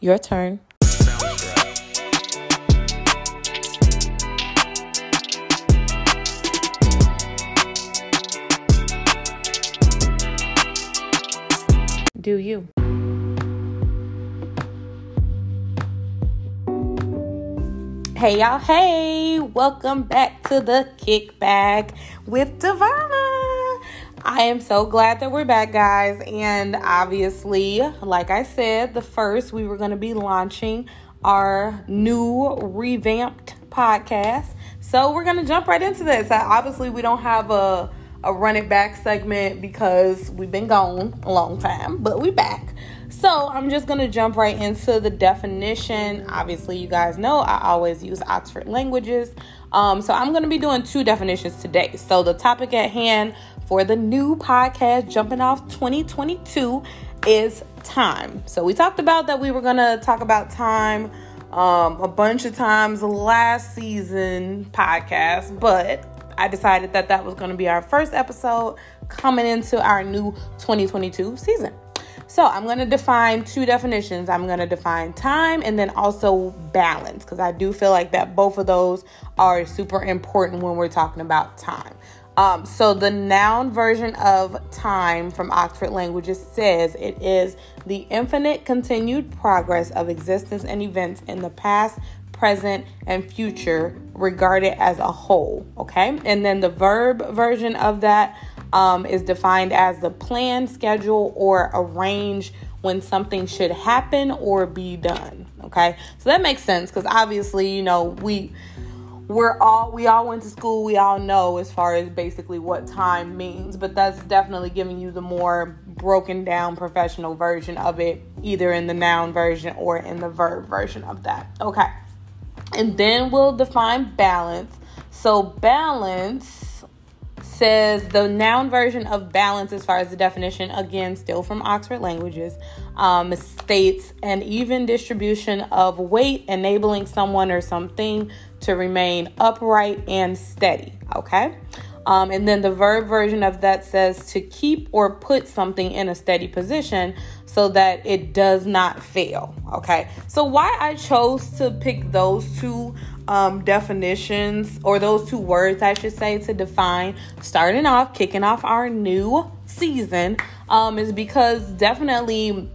Your turn. Do you? Hey y'all, hey, welcome back to the kickback with Devana. I am so glad that we're back, guys. And obviously, like I said, the first we were going to be launching our new revamped podcast. So we're going to jump right into this. Obviously, we don't have a a run it back segment because we've been gone a long time, but we're back. So I'm just going to jump right into the definition. Obviously, you guys know I always use Oxford languages. Um, so I'm going to be doing two definitions today. So the topic at hand for the new podcast, Jumping Off 2022, is time. So we talked about that we were going to talk about time um, a bunch of times last season podcast, but I decided that that was going to be our first episode coming into our new 2022 season. So I'm going to define two definitions. I'm going to define time and then also balance because I do feel like that both of those are super important when we're talking about time. Um, so the noun version of time from Oxford Languages says it is the infinite continued progress of existence and events in the past, present, and future regarded as a whole. Okay. And then the verb version of that um, is defined as the plan, schedule, or arrange when something should happen or be done. Okay, so that makes sense because obviously, you know, we we're all we all went to school we all know as far as basically what time means but that's definitely giving you the more broken down professional version of it either in the noun version or in the verb version of that. Okay. And then we'll define balance. So balance says the noun version of balance, as far as the definition, again, still from Oxford Languages, um, states an even distribution of weight, enabling someone or something to remain upright and steady. Okay. Um, and then the verb version of that says to keep or put something in a steady position so that it does not fail. Okay. So, why I chose to pick those two um, definitions or those two words, I should say, to define starting off, kicking off our new season um, is because definitely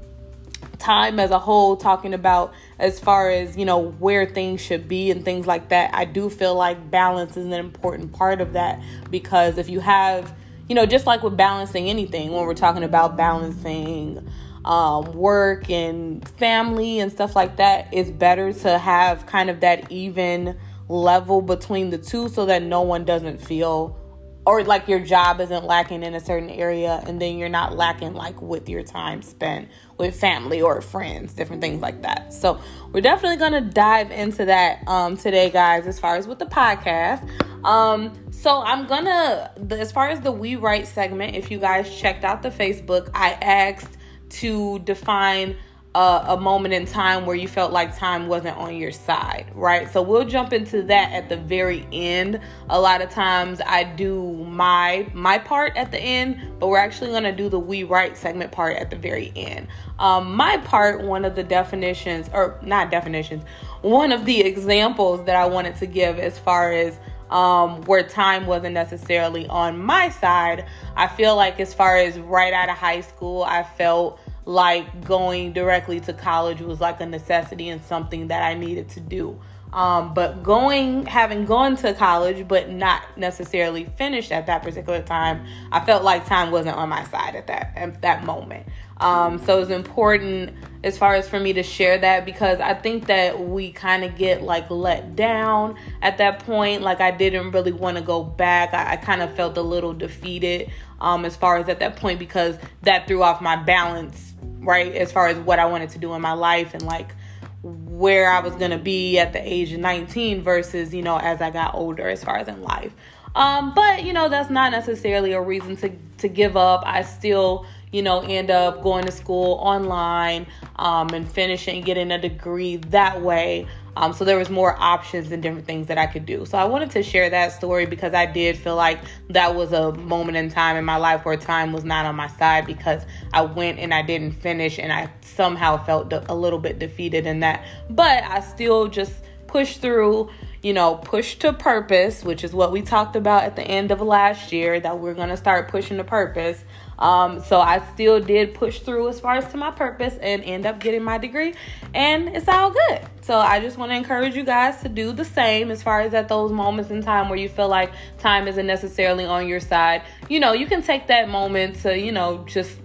time as a whole, talking about as far as you know where things should be and things like that, I do feel like balance is an important part of that because if you have, you know, just like with balancing anything, when we're talking about balancing um, work and family and stuff like that, it's better to have kind of that even level between the two so that no one doesn't feel or like your job isn't lacking in a certain area and then you're not lacking like with your time spent with family or friends different things like that. So we're definitely to dive into that um, today guys as far as with the podcast. Um, so i'm gonna as far as the we write segment if you guys checked out the facebook i asked to define a, a, moment in time where you felt like time wasn't on your side, right? So we'll jump into that at the very end. A lot of times I do my my part at the end, but we're actually going to do the we write segment part at the very end. Um, my part, one of the definitions, or not definitions, one of the examples that I wanted to give as far as um, where time wasn't necessarily on my side. I feel like, as far as right out of high school, I felt like going directly to college was like a necessity and something that I needed to do. Um, but going, having gone to college, but not necessarily finished at that particular time, I felt like time wasn't on my side at that at that moment. Um, so it's important as far as for me to share that because I think that we kind of get like let down at that point. Like I didn't really want to go back. I, I kind of felt a little defeated um, as far as at that point because that threw off my balance right? As far as what I wanted to do in my life and like where I was gonna be at the age of 19 versus, you know, as I got older as far as in life. Um, but you know, that's not necessarily a reason to to give up. I still, you know, end up going to school online um, and finishing, getting a degree that way. Um, so there was more options and different things that I could do. So I wanted to share that story because I did feel like that was a moment in time in my life where time was not on my side because I went and I didn't finish and I somehow felt a little bit defeated in that. But I still just pushed through you know, push to purpose, which is what we talked about at the end of last year, that we're going to start pushing to purpose. Um, so I still did push through as far as to my purpose and end up getting my degree, and it's all good. So I just want to encourage you guys to do the same as far as at those moments in time where you feel like time isn't necessarily on your side. You know, you can take that moment to, you know, just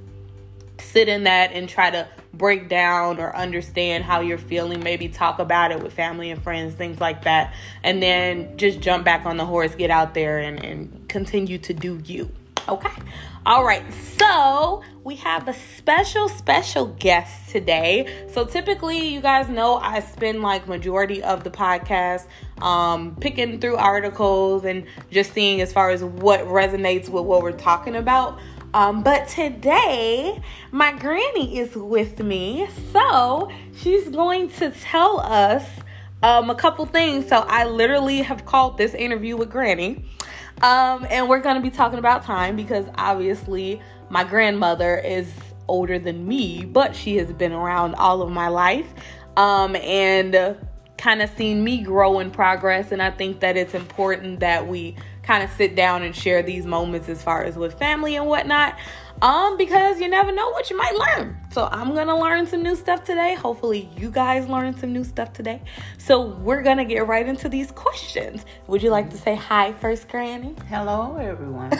sit in that and try to break down or understand how you're feeling, maybe talk about it with family and friends, things like that, and then just jump back on the horse, get out there, and, and continue to do you. Okay. All right. So we have a special, special guest today. So typically, you guys know I spend like majority of the podcast um, picking through articles and just seeing as far as what resonates with what we're talking about. Um, but today, my granny is with me, so she's going to tell us um, a couple things. So I literally have called this interview with Granny, um, and we're going to be talking about time because obviously my grandmother is older than me, but she has been around all of my life, um, and kind of seen me grow in progress. And I think that it's important that we kind of sit down and share these moments as far as with family and whatnot. Um, because you never know what you might learn. So I'm gonna learn some new stuff today. Hopefully, you guys learn some new stuff today. So we're gonna get right into these questions. Would you like to say hi first, Granny? Hello, everyone.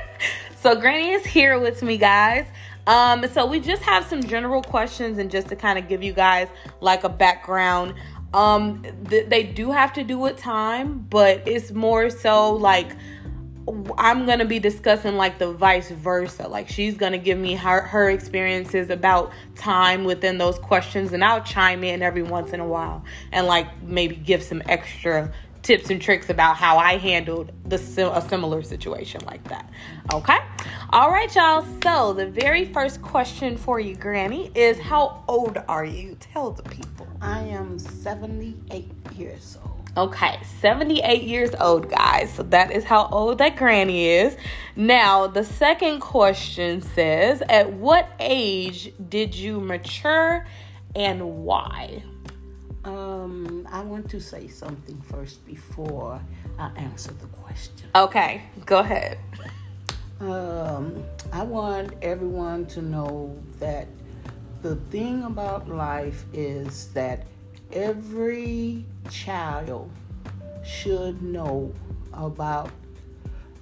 so Granny is here with me, guys. Um, so we just have some general questions and just to kind of give you guys like a background um, th- they do have to do with time, but it's more so like I'm gonna be discussing like the vice versa. Like she's gonna give me her her experiences about time within those questions, and I'll chime in every once in a while and like maybe give some extra tips and tricks about how I handled the a similar situation like that. Okay? All right, y'all. So, the very first question for you, Granny, is how old are you? Tell the people. I am 78 years old. Okay, 78 years old, guys. So that is how old that granny is. Now, the second question says, At what age did you mature and why? Um, I want to say something first before I answer the question. Okay, go ahead. Um, I want everyone to know that the thing about life is that every child should know about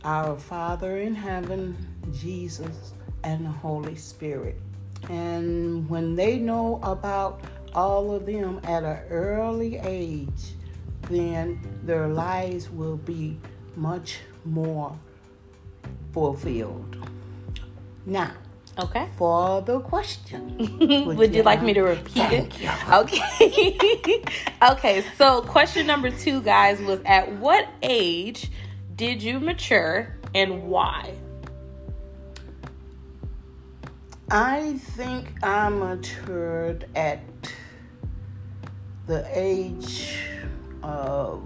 our Father in heaven, Jesus, and the Holy Spirit. And when they know about all of them at an early age, then their lives will be much more fulfilled. Now, okay. For the question, would, would you, like me to repeat it? You. Okay. okay. So, question number two, guys, was at what age did you mature and why? I think I matured at the age of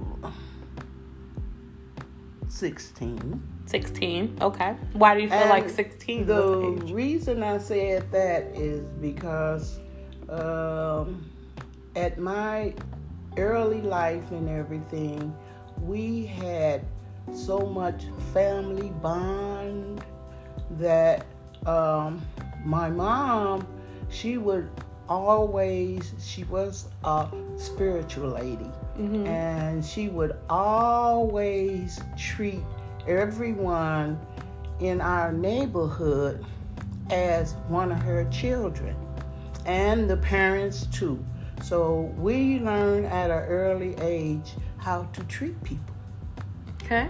16. 16, okay. Why do you feel and like 16? The reason I said that is because um, at my early life and everything, we had so much family bond that um, my mom, she would always she was a spiritual lady mm-hmm. and she would always treat everyone in our neighborhood as one of her children and the parents too so we learn at an early age how to treat people okay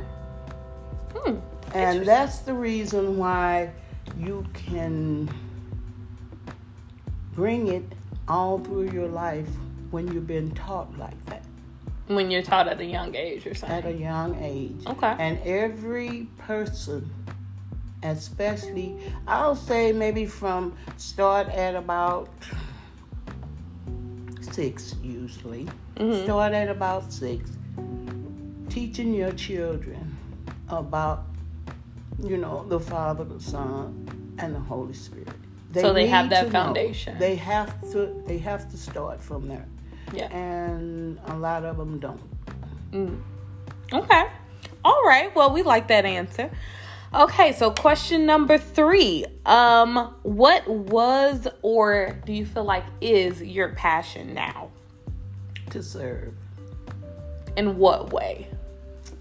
hmm. and that's the reason why you can bring it all through your life when you've been taught like that. When you're taught at a young age or something. At a young age. Okay. And every person especially I'll say maybe from start at about six usually. Mhm. Start at about six. Teaching your children about, you know, the Father, the Son, and the Holy Spirit. So they have that to know. foundation. They have to. They have to start from there, Yeah. and a lot of them don't. Mm. Okay. All right. Well, we like that answer. Okay, so question number three. Um, what was or do you feel like is your passion now? To serve, In what way?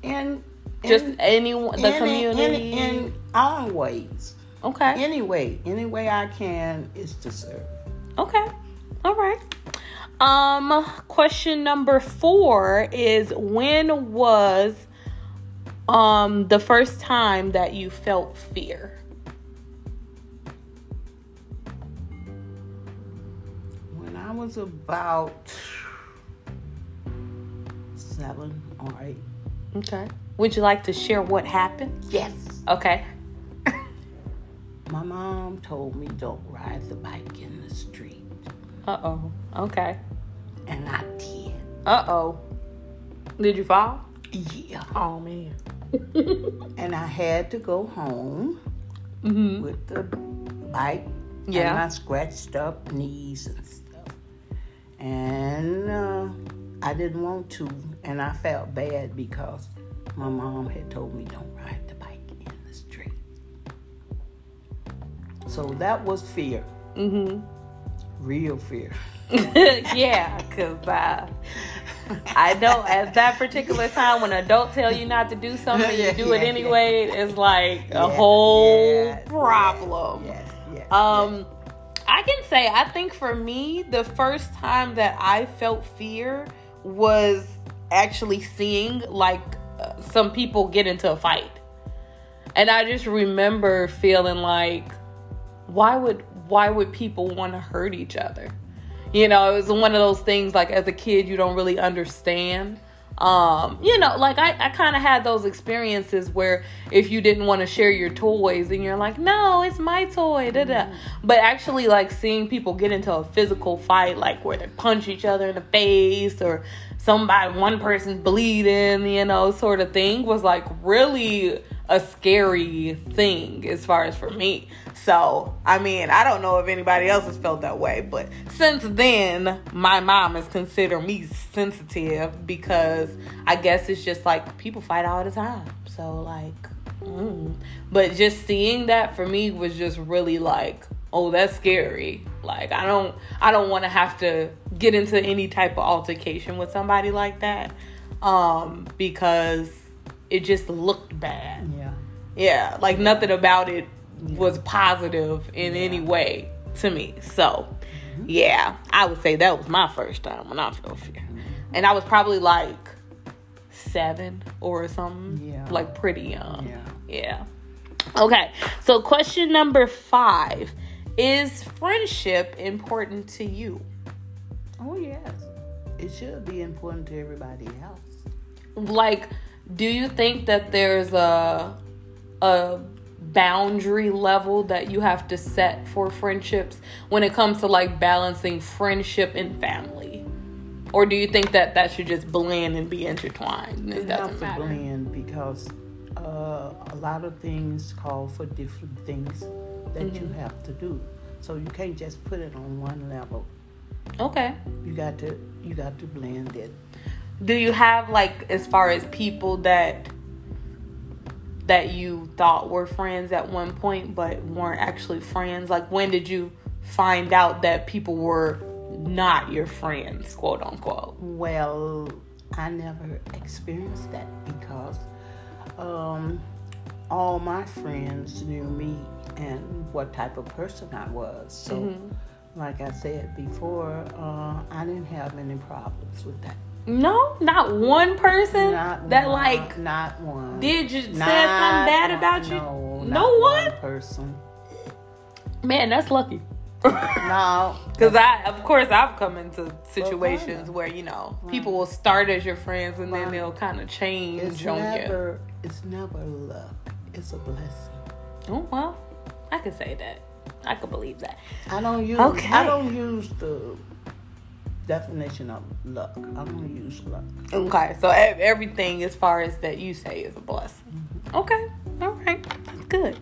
and Just in- anyone, the in- community. in, in all ways. okay. Any way, any way I can is to serve. Okay. All right. Um, question number four is when was um the first time that you felt fear? When I was about seven or eight. Okay. Would you like to share what happened? Yes. Okay. My mom told me don't ride the bike in the street. Uh oh. Okay. And I did. Uh oh. Did you fall? Yeah. Oh man. And I had to go home mhm. with the bike Yeah. and my scratched up knees and stuff. And uh, I didn't want to, and I felt bad because my mom had told me don't ride the bike in the street. So that was fear, Mhm. Real fear. yeah, cause uh, I know at that particular time when adults tell you not to do something, you Yeah, do it yeah, anyway. It's like a Yeah, whole yeah, problem. Yes, yes, Um, I can say I think for me, the first time that I felt fear was actually seeing like uh, some people get into a fight, and I just remember feeling like, why would why would people want to hurt each other? You know, it was one of those things like as a kid you don't really understand. Um, you know, like I, I kind of had those experiences where if you didn't want to share your toys and you're like, no, it's my toy, da da. But actually, like seeing people get into a physical fight, like where they punch each other in the face or somebody, one person's bleeding, you know, sort of thing was like really a scary thing as far as for me. So, I mean, I don't know if anybody else has felt that way, but since then, my mom has considered me sensitive because I guess it's just like people fight all the time. So, like, mm. but just seeing that for me was just really like, oh, that's scary. Like, I don't, I don't want to have to get into any type of altercation with somebody like that, um, because it just looked bad. yeah. Yeah, like nothing about it was positive in any way to me. So, mm-hmm. yeah, I would say that was my first time when I felt fear. And I was probably like seven or something. Yeah. Like pretty young. Yeah. Yeah. Okay, so question number five Is friendship important to you? Oh yes. It should be important to everybody else. like do you think that there's a a boundary level that you have to set for friendships when it comes to like balancing friendship and family or do you think that that should just blend and be intertwined it It doesn't matter blend because uh, a lot of things call for different things that you Mm-hmm. have to do. So you can't just put it on one level. okay You got to you got to blend it. do you have like as far as people that that you thought were friends at one point but weren't actually friends like when did you find out that people were not your friends quote unquote Well, I never experienced that because um, all my friends knew me and what type of person I was. So, Mm-hmm. like I said before, uh, I didn't have any problems with that. No not one person Not that one, like not one. did you said something bad about you No, No not one? person. man that's lucky No, Because I, of course, I've come into situations where you know people will start as your friends and then they'll kind of change it's on you. never, it's never luck. It's a blessing. Oh well, I could say that. I could believe that. I don't use. Okay. I don't use the definition of luck. I'm gonna use luck. Okay, so everything as far as that you say is a blessing. Okay, all right, that's good.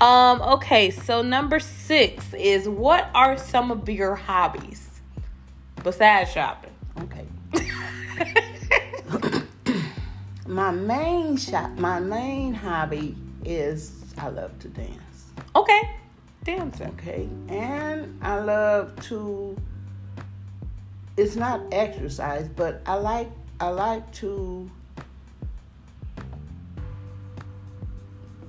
Um, okay, so number six is what are some of your hobbies besides shopping? Okay. my main shop. My main hobby is I love to dance. Okay, dancing. Okay, and I love to. It's not exercise, but I like I like to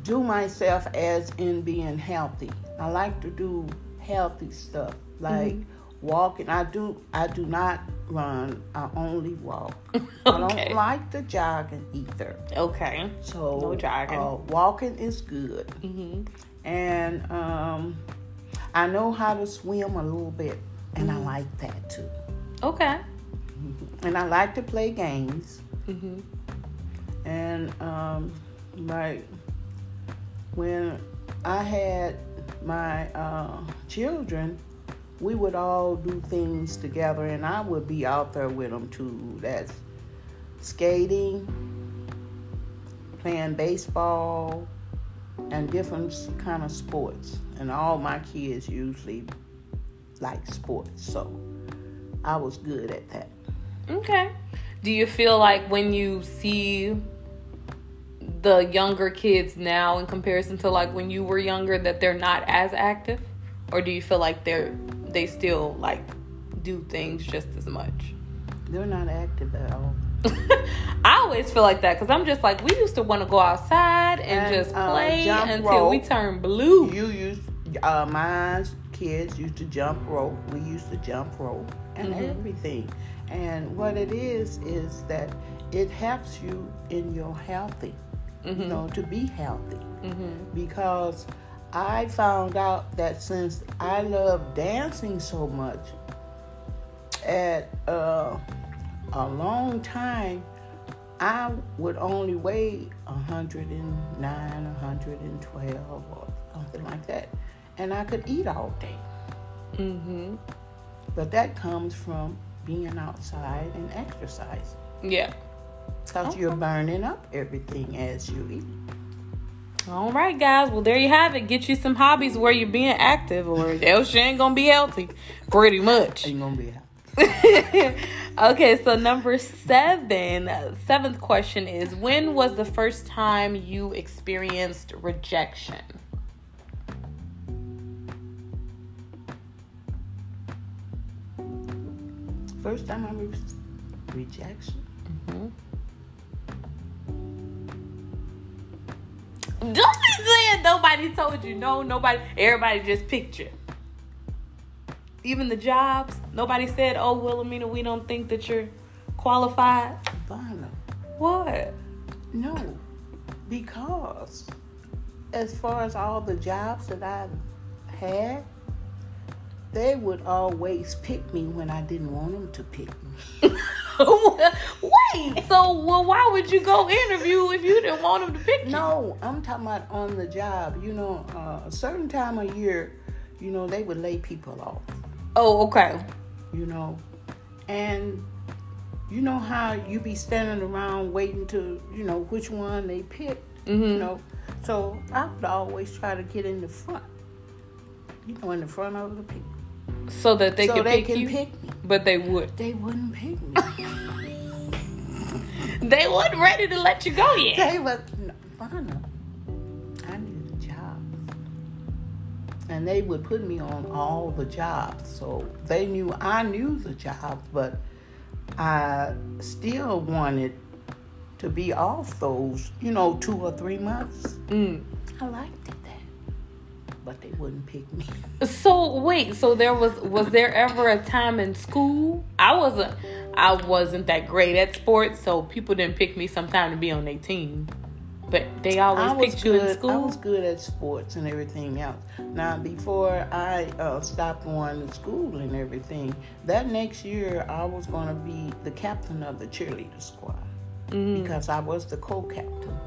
do myself as in being healthy. I like to do healthy stuff like walking. I do I do not run. I only walk. I don't like the jogging either. Okay. So No jogging. Uh, walking is good hmm and um, I know how to swim a little bit, and I like that too. Okay. And I like to play games, hmm and um, like when I had my uh, children, we would all do things together, and I would be out there with them too. That's skating, playing baseball, and different kind of sports. And all my kids usually like sports, so I was good at that. Okay. Do you feel like when you see the younger kids now in comparison to like when you were younger that they're not as active? Or do you feel like they're they still like do things just as much? They're not active at all. I always feel like that because I'm just like we used to want to go outside and, And, just uh, play jump until we rope. turn blue. You used uh, my kids used to jump rope. We used to jump rope and Mhm. everything. And what it is is that it helps you in your healthy, you Mhm. know, to be healthy. hmm Because I found out that since I love dancing so much, at uh, a long time, I would only weigh 109, 112, or something like that. And I could eat all day. hmm But that comes from being outside and exercise. Yeah. Because you're burning up everything as you eat. All right, guys. Well, there you have it. Get you some hobbies where you're being active, or else you ain't gonna be healthy. Pretty much. Ain't gonna be happy. okay, so number seven, uh, question is when was the first time you experienced rejection? First time I re- rejection. Mm-hmm. Don't be saying nobody told you no, nobody, everybody just picked you. Even the jobs, nobody said, "Oh, Wilhelmina, we don't think that you're qualified." Bonner. What? No, because as far as all the jobs that I've had, they would always pick me when I didn't want them to pick me. Wait. So, well, why would you go interview if you didn't want them to pick you? No, I'm talking about on the job. You know, uh, a certain time of year, you know, they would lay people off. Oh, okay. You know, and you know how you be standing around waiting to, you know, which one they pick. Mm-hmm. You know, so I would always try to get in the front. You know, in the front of the people. So that they so can they pick can you, pick me. but they would. They wouldn't pick me. They weren't ready to let you go yet. they was no, I need a job. And they would put me on all the jobs. So they knew I knew the jobs, but I still wanted to be off those, you know, two or three months. Mm. I liked it. But they wouldn't pick me. So wait, so there was was there ever a time in school? I wasn't I wasn't that great at sports, so people didn't pick me sometime to be on their team. But they always picked you in good. I school. was good at sports and everything else. Now, before I uh, stopped going to school and everything, that next year I was going to be the captain of the cheerleader squad Mhm. because I was the co-captain.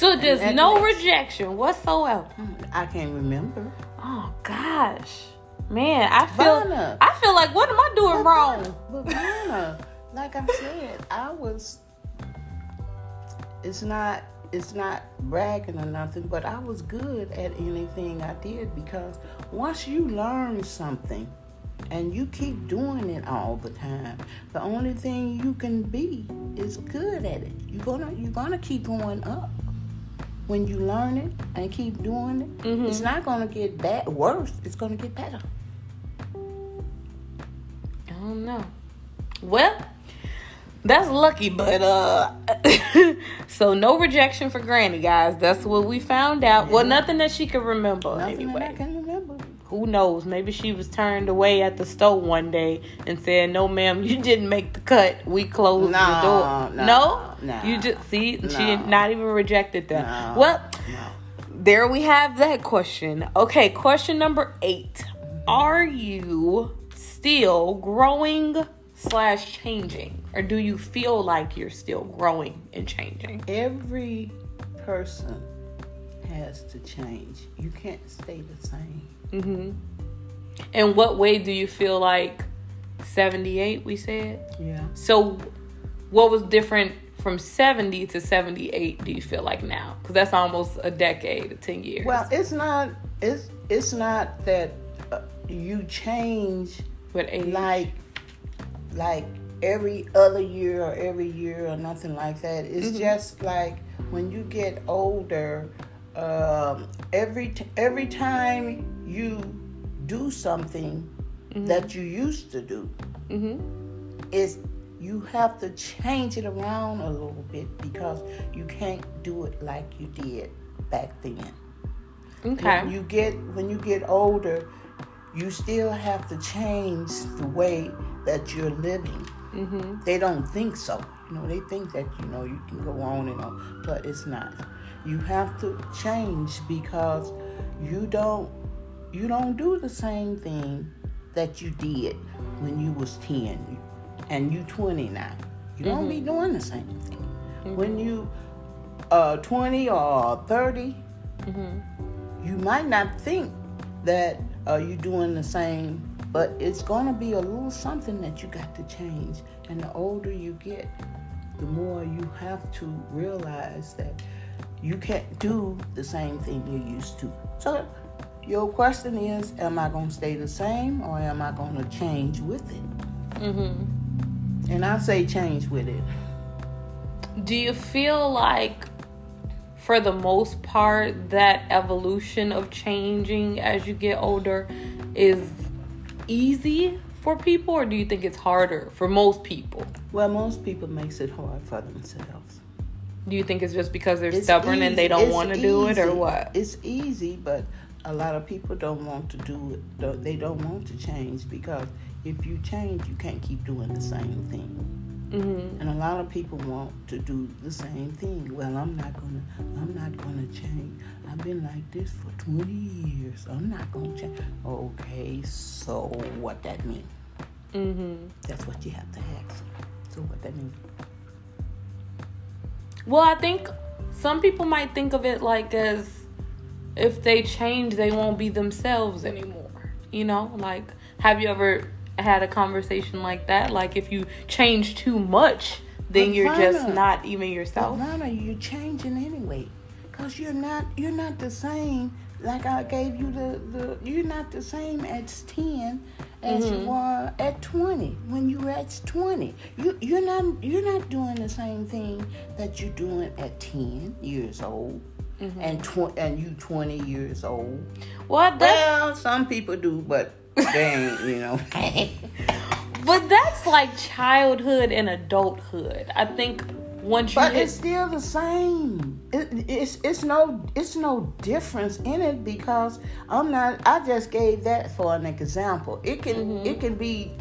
So just no rejection whatsoever. Mm, I can't remember. Oh gosh, man, I feel Vanna. I feel like what am I doing wrong? But Vanna, like I said, I was. It's not. It's not bragging or nothing, but I was good at anything I did because once you learn something and you keep doing it all the time, the only thing you can be is good at it. You're gonna you're gonna keep going up. When you learn it and keep doing it, Mhm. it's not gonna get bad worse. It's gonna get better. I don't know. Well, that's lucky, but uh so no rejection for Granny, guys. That's what we found out. Well, nothing that she could remember Nothing anyway. Who knows? Maybe she was turned away at the store one day and said, "No, ma'am, you didn't make the cut. We closed the No, door." no, no, you just see she not even rejected that. No, Well, no. there we have that question. Okay, question number eight. Are you still growing slash changing? Or do you feel like you're still growing and changing? Every person has to change. You can't stay the same. Mm-hmm. In what way do you feel like 78, we said? Yeah. So what was different from 70 to 78 do you feel like now? Because that's almost a decade, 10 years. Well, it's not. It's it's not that uh, you change with age. like like every other year or every year or nothing like that. It's Mm-hmm. just like when you get older. Um, every t- every time you do something that you used to do, mm-hmm. is you have to change it around a little bit because you can't do it like you did back then. Okay. When you get when you get older, you still have to change the way that you're living. mm-hmm. They don't think so. You know, they think that you know you can go on and on, but it's not. You have to change because you don't you don't do the same thing that you did when you was 10 and you 20 now. You don't be doing the same thing. When you uh 20 or 30, Mm-hmm. you might not think that uh, you're doing the same, but it's going to be a little something that you got to change. And the older you get, the more you have to realize that you can't do the same thing you used to. So, your question is Am I going to stay the same or am I going to change with it? Mm-hmm. And I say change with it. Do you feel like, for the most part, that evolution of changing as you get older is easy for people, or do you think it's harder for most people? Well, most people makes it hard for themselves. Do you think it's just because they're It's stubborn and they don't want to do it, or what? It's easy, but a lot of people don't want to do it. They don't want to change because if you change, you can't keep doing the same thing. Mm-hmm. And a lot of people want to do the same thing. Well, I'm not gonna. I'm not gonna change. I've been like this for 20 years. I'm not gonna change. Okay, so what that mean? Mm-hmm. That's what you have to ask. So what that mean? Well, I think some people might think of it like as if they change, they won't be themselves anymore. You know, like have you ever had a conversation like that? Like if you change too much, then But you're just not even yourself. Rana, you're changing anyway, cause you're not you're not the same. Like I gave you the, the you're not the same at ten as Mm-hmm. you were at twenty when you were at twenty. You you're not you're not doing the same thing that you're doing at ten years old. Mm-hmm. And tw- and you twenty years old. Well, Well, some people do, but they ain't, you know. but that's like childhood and adulthood. I think once But hit it's still the same. It, it's it's no it's no difference in it because I'm not. I just gave that for an example. It can it can be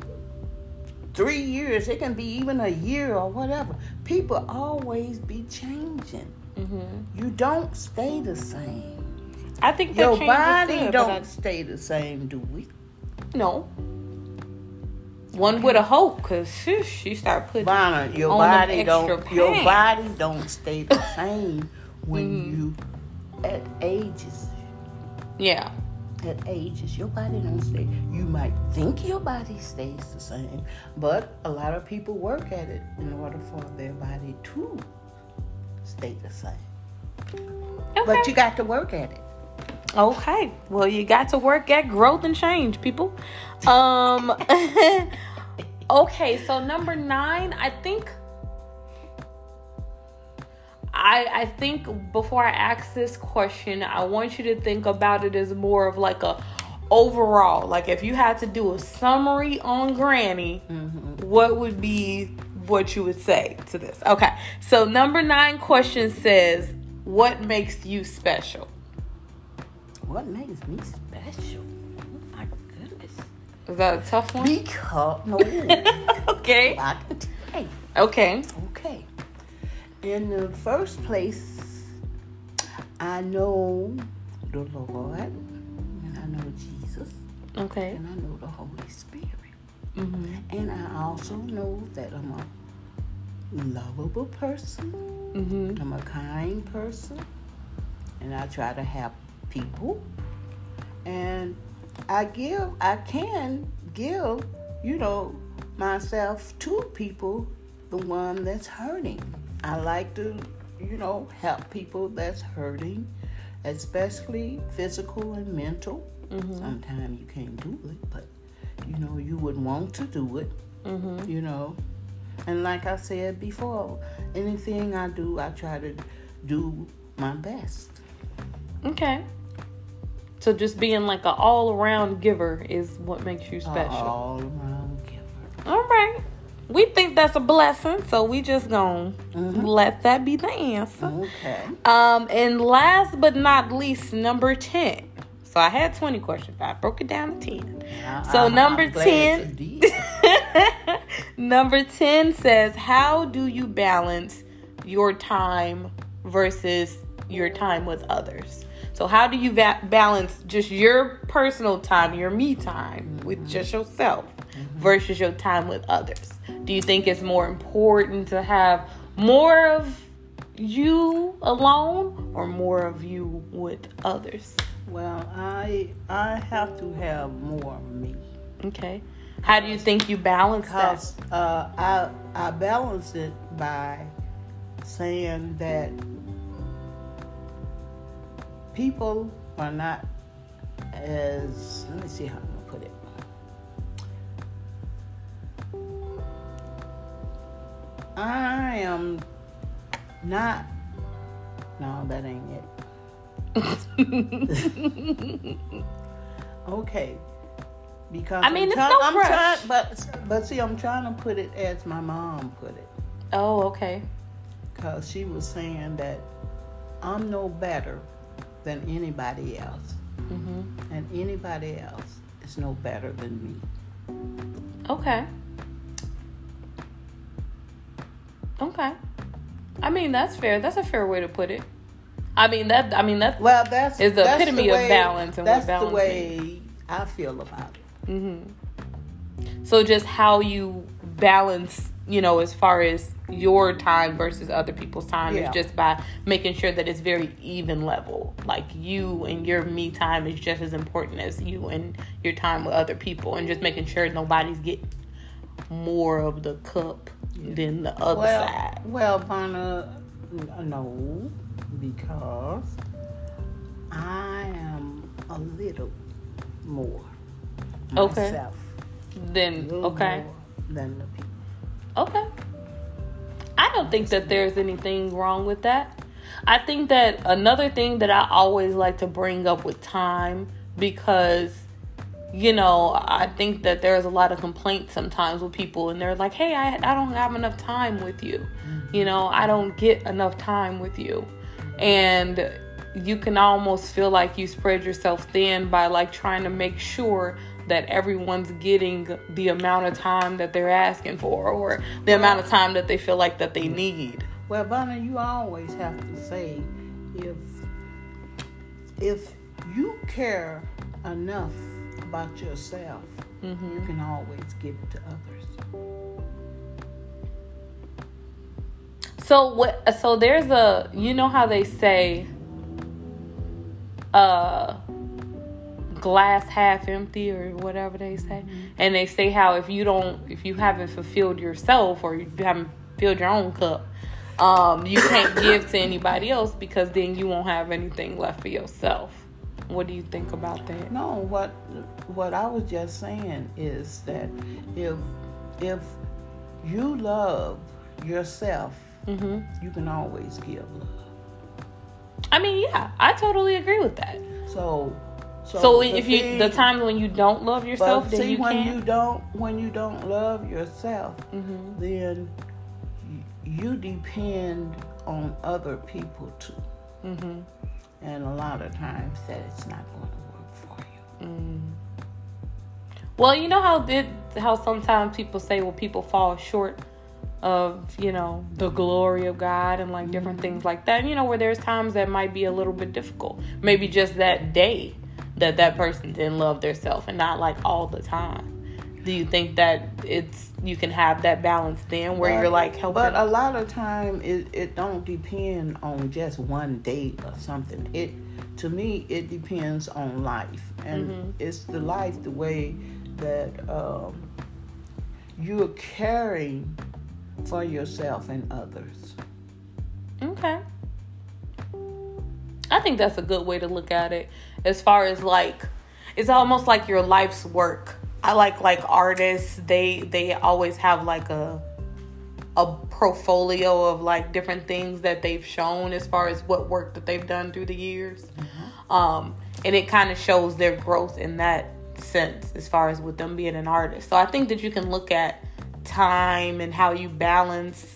three years. It can be even a year or whatever. People always be changing. Mm-hmm. You don't stay the same. I think Your body good, don't I- stay the same, do we? No. One would have hoped, cause sheesh, she started putting. Bonner, your body don't extra your body don't stay the same when Mhm. you at ages Yeah. at ages your body don't stay you might think your body stays the same but a lot of people work at it in order for their body to stay the same Okay. but you got to work at it Okay. Well, you got to work at growth and change, people. Um Okay, so number 9, I think I I think before I ask this question, I want you to think about it as more of like a overall, like if you had to do a summary on Granny, what would be what you would say to this? Okay. So number 9 question says, what makes you special? What makes me special oh my goodness Is that a tough one? because no okay. I can tell you. Okay. Okay. In the first place, I know the Lord, and I know Jesus, Okay. and I know the Holy Spirit. Mm-hmm. And I also know that I'm a lovable person, Mm-hmm. I'm a kind person, and I try to help people. And I give, I can give, you know, myself to people, the one that's hurting. I like to, you know, help people that's hurting, especially physical and mental. Mm-hmm. Sometimes you can't do it, but you know, you would want to do it, Mm-hmm. you know. And like I said before, anything I do, I try to do my best. Okay. So just being like an all around giver is what makes you special. All around giver. All right. We think that's a blessing, so we just gonna Mhm. let that be the answer. Okay. Um, and last but not least, number ten. So I had twenty questions. I broke it down to ten. So number 10. Number 10 says, How do you balance your time versus your time with others? So, how do you va- balance just your personal time, your me time with just yourself versus your time with others? Do you think it's more important to have more of you alone or more of you with others? Well, I I have to have more of me Okay. How do you think you balance that? uh, I I balance it by saying that people are not as let me see how I'm gonna put it. I am not. No, that ain't it. Okay. Because I mean, I'm it's try- no I'm rush. trying, but but see, I'm trying to put it as my mom put it, oh, okay. because she was saying that I'm no better than anybody else, hmm and anybody else is no better than me. Okay. Okay. I mean, that's fair. That's a fair way to put it. I mean that. I mean that. Well, that's It's the that's epitome the of way, balance and what that's balance the way I feel about it. hmm So just how you balance, you know, as far as your time versus other people's time Yeah. is just by making sure that it's very even level. Like you and your me time is just as important as you and your time with other people, and just making sure nobody's getting more of the cup than the other well, side. well, Vanna, no, because I am a little more Okay. myself. Then okay. more than the people. Okay. I don't think that there's anything wrong with that. I think that another thing that I always like to bring up with time because you know, I think that there's a lot of complaints sometimes with people and they're like, "Hey, I I don't have enough time with you." Mm-hmm. You know, I don't get enough time with you. And you can almost feel like you spread yourself thin by like trying to make sure that everyone's getting the amount of time that they're asking for or the amount of time that they feel like that they need. Well, Vanna, you always have to say if if you care enough about yourself, Mm-hmm. you can always give it to others. So what? So there's a. You know how they say, uh, glass half empty or whatever they say, mm-hmm. and they say how if you don't, if you haven't fulfilled yourself or you haven't filled your own cup, um, you can't give to anybody else because then you won't have anything left for yourself. What do you think about that? No, what what I was just saying is that if if you love yourself, mm-hmm. you can always give love. I mean, yeah, I totally agree with that. So, so, so if you the times when you don't love yourself, then see, you when can't. you don't when you don't love yourself, mm-hmm. then you depend on other people too. Mm-hmm. And a lot of times that it's not going to work for you. Mm. Well, you know how did how sometimes people say, well, people fall short of you know the glory of God and like different mm-hmm. things like that. You know, where there's times that might be a little bit difficult. Maybe just that day that that person didn't love theirself, and not like all the time. Do you think that it's you can have that balance then where but, you're like helping? But a lot of time it it don't depend on just one date or something. It to me it depends on life, and mm-hmm. it's the life the way that um, you're caring for yourself and others. Okay. I think that's a good way to look at it. As far as like, it's almost like your life's work. I like like artists. They they always have like a a portfolio of like different things that they've shown as far as what work that they've done through the years. Mm-hmm. Um, and it kind of shows their growth in that sense as far as with them being an artist. So I think that you can look at time and how you balance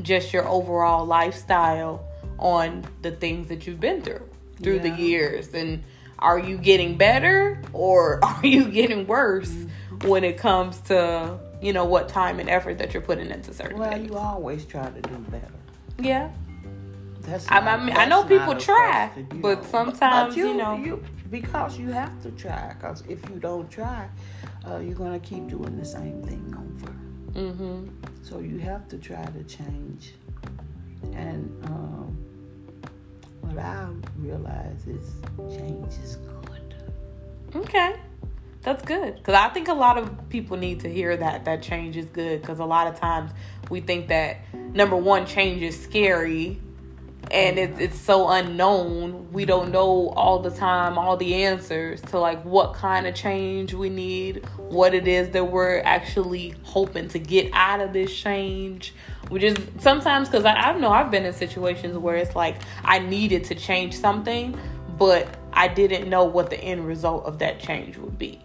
just your overall lifestyle on the things that you've been through through yeah. the years and are you getting better or are you getting worse mm-hmm. when it comes to you know what time and effort that you're putting into certain well things you always try to do better yeah that's not, I, mean, I know people try, but know. sometimes but you, you, know you because you have to try. Because if you don't try, uh, you're gonna keep doing the same thing over. Mm-hmm. So you have to try to change. And um, I realize is change is good. Okay. That's good because I think a lot of people need to hear that that change is good because a lot of times we think that number one change is scary and it, it's so unknown we don't know all the time all the answers to like what kind of change we need what it is that we're actually hoping to get out of this change we is sometimes because I, I know i've been in situations where it's like i needed to change something but i didn't know what the end result of that change would be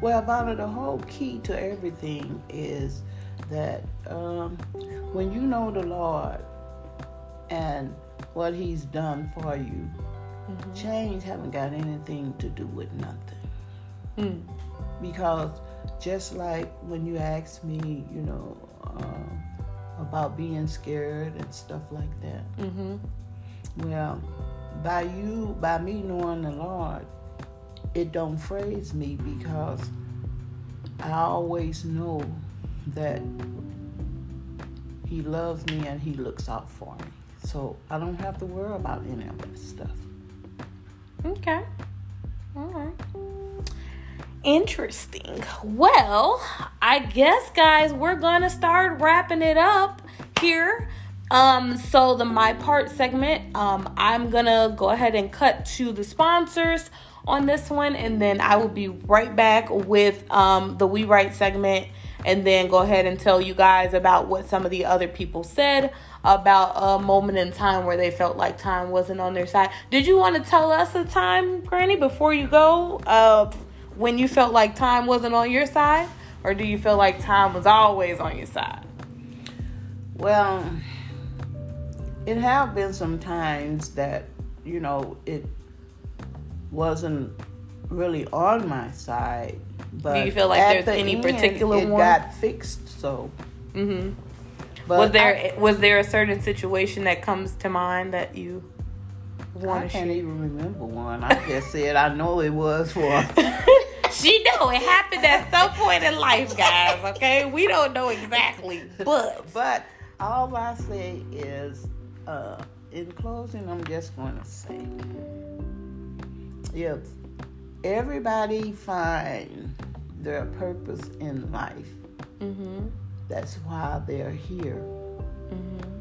well Vonna, the whole key to everything is that um, when you know the lord and what he's done for you. Mm-hmm. Change haven't got anything to do with nothing. Mm. Because just like when you asked me, you know, uh, about being scared and stuff like that. Mm-hmm. Well, by you, by me knowing the Lord, it don't phrase me because I always know that He loves me and He looks out for me. So I don't have to worry about any of that stuff. Okay. All right. Interesting. Well, I guess guys, we're going to start wrapping it up here. Um so the my part segment, um I'm to go ahead and cut to the sponsors on this one and then I will be right back with um the we write segment and then go ahead and tell you guys about what some of the other people said about a moment in time where they felt like time wasn't on their side. Did you want to tell us a time, Granny, before you go, uh, when you felt like time wasn't on your side? Or do you feel like time was always on your side? Well, it have been some times that, you know, it wasn't really on my side. But do you feel like there's the any end, particular it one? It got fixed, so. Mm-hmm. But was there I, was there a certain situation that comes to mind that you want I can't share? even remember one. I just said I know it was for. she know it happened at some point in life, guys. Okay, we don't know exactly, but but all I say is, uh, in closing, I'm just going to say, if everybody find their purpose in life, mm-hmm. that's why they're here. Mm-hmm.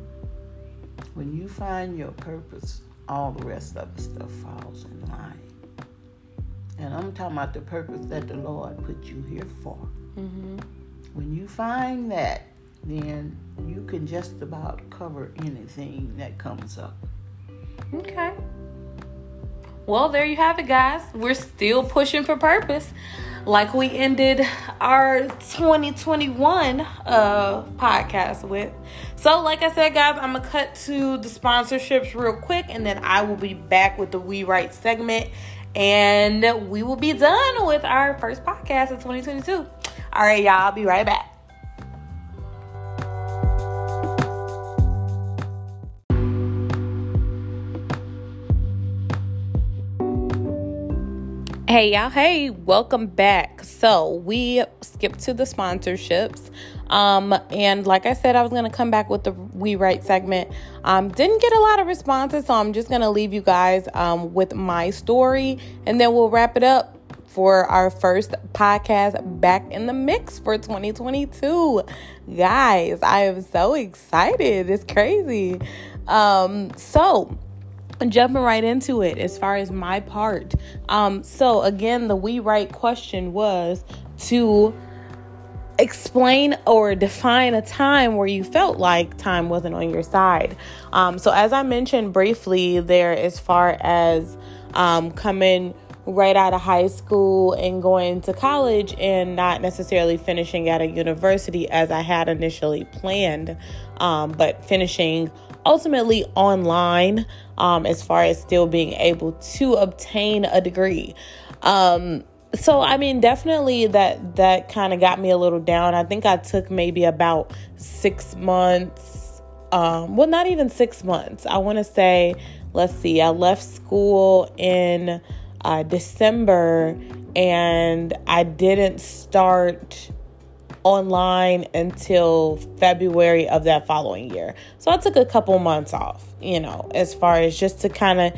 When you find your purpose, all the rest of the stuff falls in line. And I'm talking about the purpose that the Lord put you here for. Mm-hmm. When you find that, then you can just about cover anything that comes up. Okay. Well, there you have it, guys. We're still pushing for purpose. Like we ended our 2021 uh, podcast with. So, like I said, guys, I'm going to cut to the sponsorships real quick and then I will be back with the We Write segment and we will be done with our first podcast of 2022. All right, y'all, I'll be right back. Hey y'all, hey, welcome back. So we skipped to the sponsorships. Um, and like I said, I was gonna come back with the We Write segment. Um, didn't get a lot of responses, so I'm just gonna leave you guys um with my story and then we'll wrap it up for our first podcast back in the mix for 2022. Guys, I am so excited. It's crazy. Um, so jumping right into it as far as my part um so again the we write question was to explain or define a time where you felt like time wasn't on your side um so as i mentioned briefly there as far as um coming right out of high school and going to college and not necessarily finishing at a university as I had initially planned, um, but finishing ultimately online um, as far as still being able to obtain a degree. Um, so I mean, definitely that that kind of got me a little down. I think I took maybe about six months. Um, well, not even six months. I want to say, let's see, I left school in uh, December and I didn't start online until February of that following year. So I took a couple months off, you know, as far as just to kind of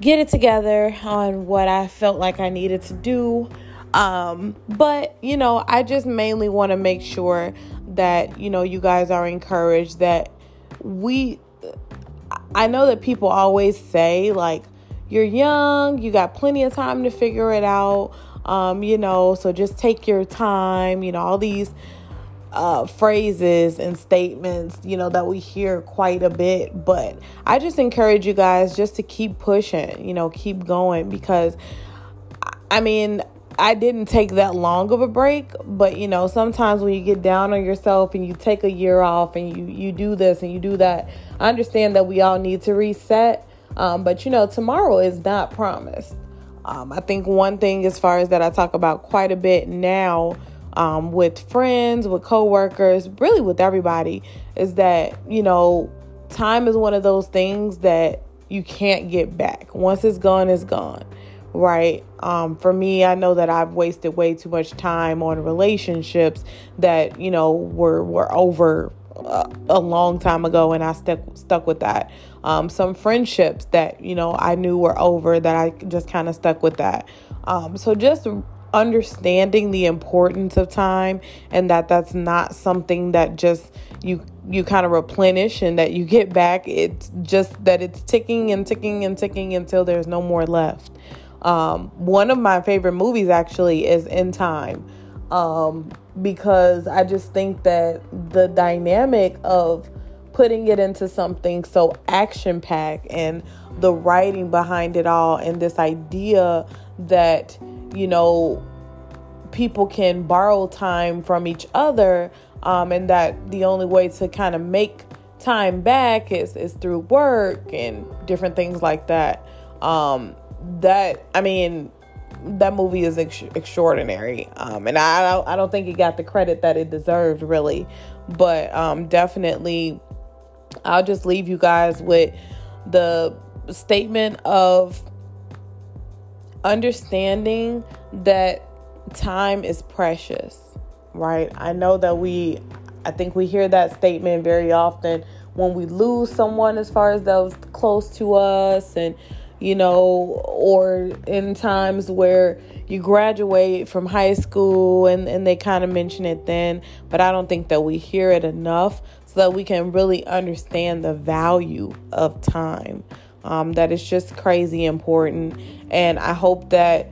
get it together on what I felt like I needed to do. Um, but, you know, I just mainly want to make sure that, you know, you guys are encouraged that we, I know that people always say, like, you're young, you got plenty of time to figure it out. Um, you know, so just take your time, you know, all these uh, phrases and statements, you know, that we hear quite a bit. But I just encourage you guys just to keep pushing, you know, keep going because I mean, I didn't take that long of a break, but you know, sometimes when you get down on yourself and you take a year off and you you do this and you do that, I understand that we all need to reset. Um, but you know, tomorrow is not promised. Um, I think one thing, as far as that, I talk about quite a bit now um, with friends, with coworkers, really with everybody, is that you know, time is one of those things that you can't get back. Once it's gone, it's gone, right? Um, for me, I know that I've wasted way too much time on relationships that you know were were over a long time ago and I stuck stuck with that. Um, some friendships that you know I knew were over that I just kind of stuck with that. Um, so just understanding the importance of time and that that's not something that just you you kind of replenish and that you get back. It's just that it's ticking and ticking and ticking until there's no more left. Um, one of my favorite movies actually is In Time um, because I just think that the dynamic of putting it into something so action packed and the writing behind it all and this idea that you know people can borrow time from each other um, and that the only way to kind of make time back is is through work and different things like that um, that i mean that movie is ex- extraordinary, um, and I I don't think it got the credit that it deserved, really. But um, definitely, I'll just leave you guys with the statement of understanding that time is precious, right? I know that we I think we hear that statement very often when we lose someone as far as those close to us and you know or in times where you graduate from high school and, and they kind of mention it then but i don't think that we hear it enough so that we can really understand the value of time um, that is just crazy important and i hope that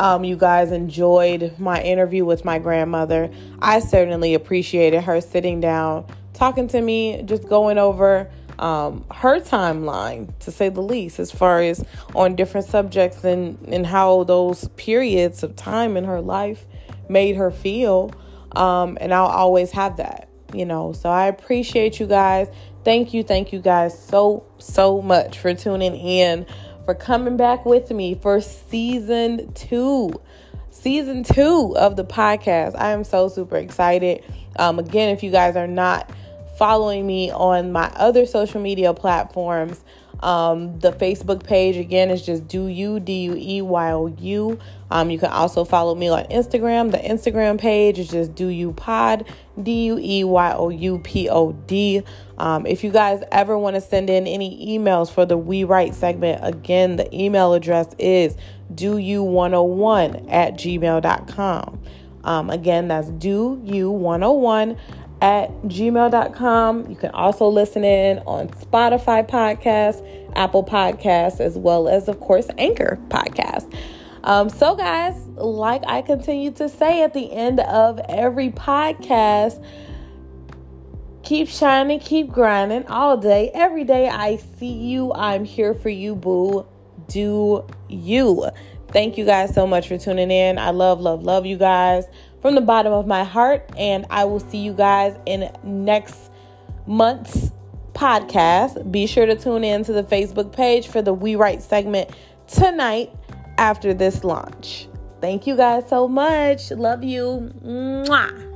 um, you guys enjoyed my interview with my grandmother. I certainly appreciated her sitting down, talking to me, just going over um, her timeline, to say the least, as far as on different subjects and, and how those periods of time in her life made her feel. Um, and I'll always have that, you know. So I appreciate you guys. Thank you, thank you guys so, so much for tuning in for coming back with me for season two. Season two of the podcast. I am so super excited. Um, again, if you guys are not following me on my other social media platforms, um, the Facebook page again is just do you d u e y o u. Um, you can also follow me on Instagram. The Instagram page is just do you pod d u e y o u p o d. Um, if you guys ever want to send in any emails for the We Write segment, again, the email address is do you 101 at gmail.com. Um, again, that's do you 101 at gmail.com. You can also listen in on Spotify podcast, Apple Podcasts, as well as, of course, Anchor Podcast. Um, so, guys, like I continue to say at the end of every podcast, keep shining, keep grinding all day, every day. I see you. I'm here for you, boo. Do you. Thank you guys so much for tuning in. I love, love, love you guys from the bottom of my heart. And I will see you guys in next month's podcast. Be sure to tune in to the Facebook page for the We Write segment tonight after this launch. Thank you guys so much. Love you. Mwah.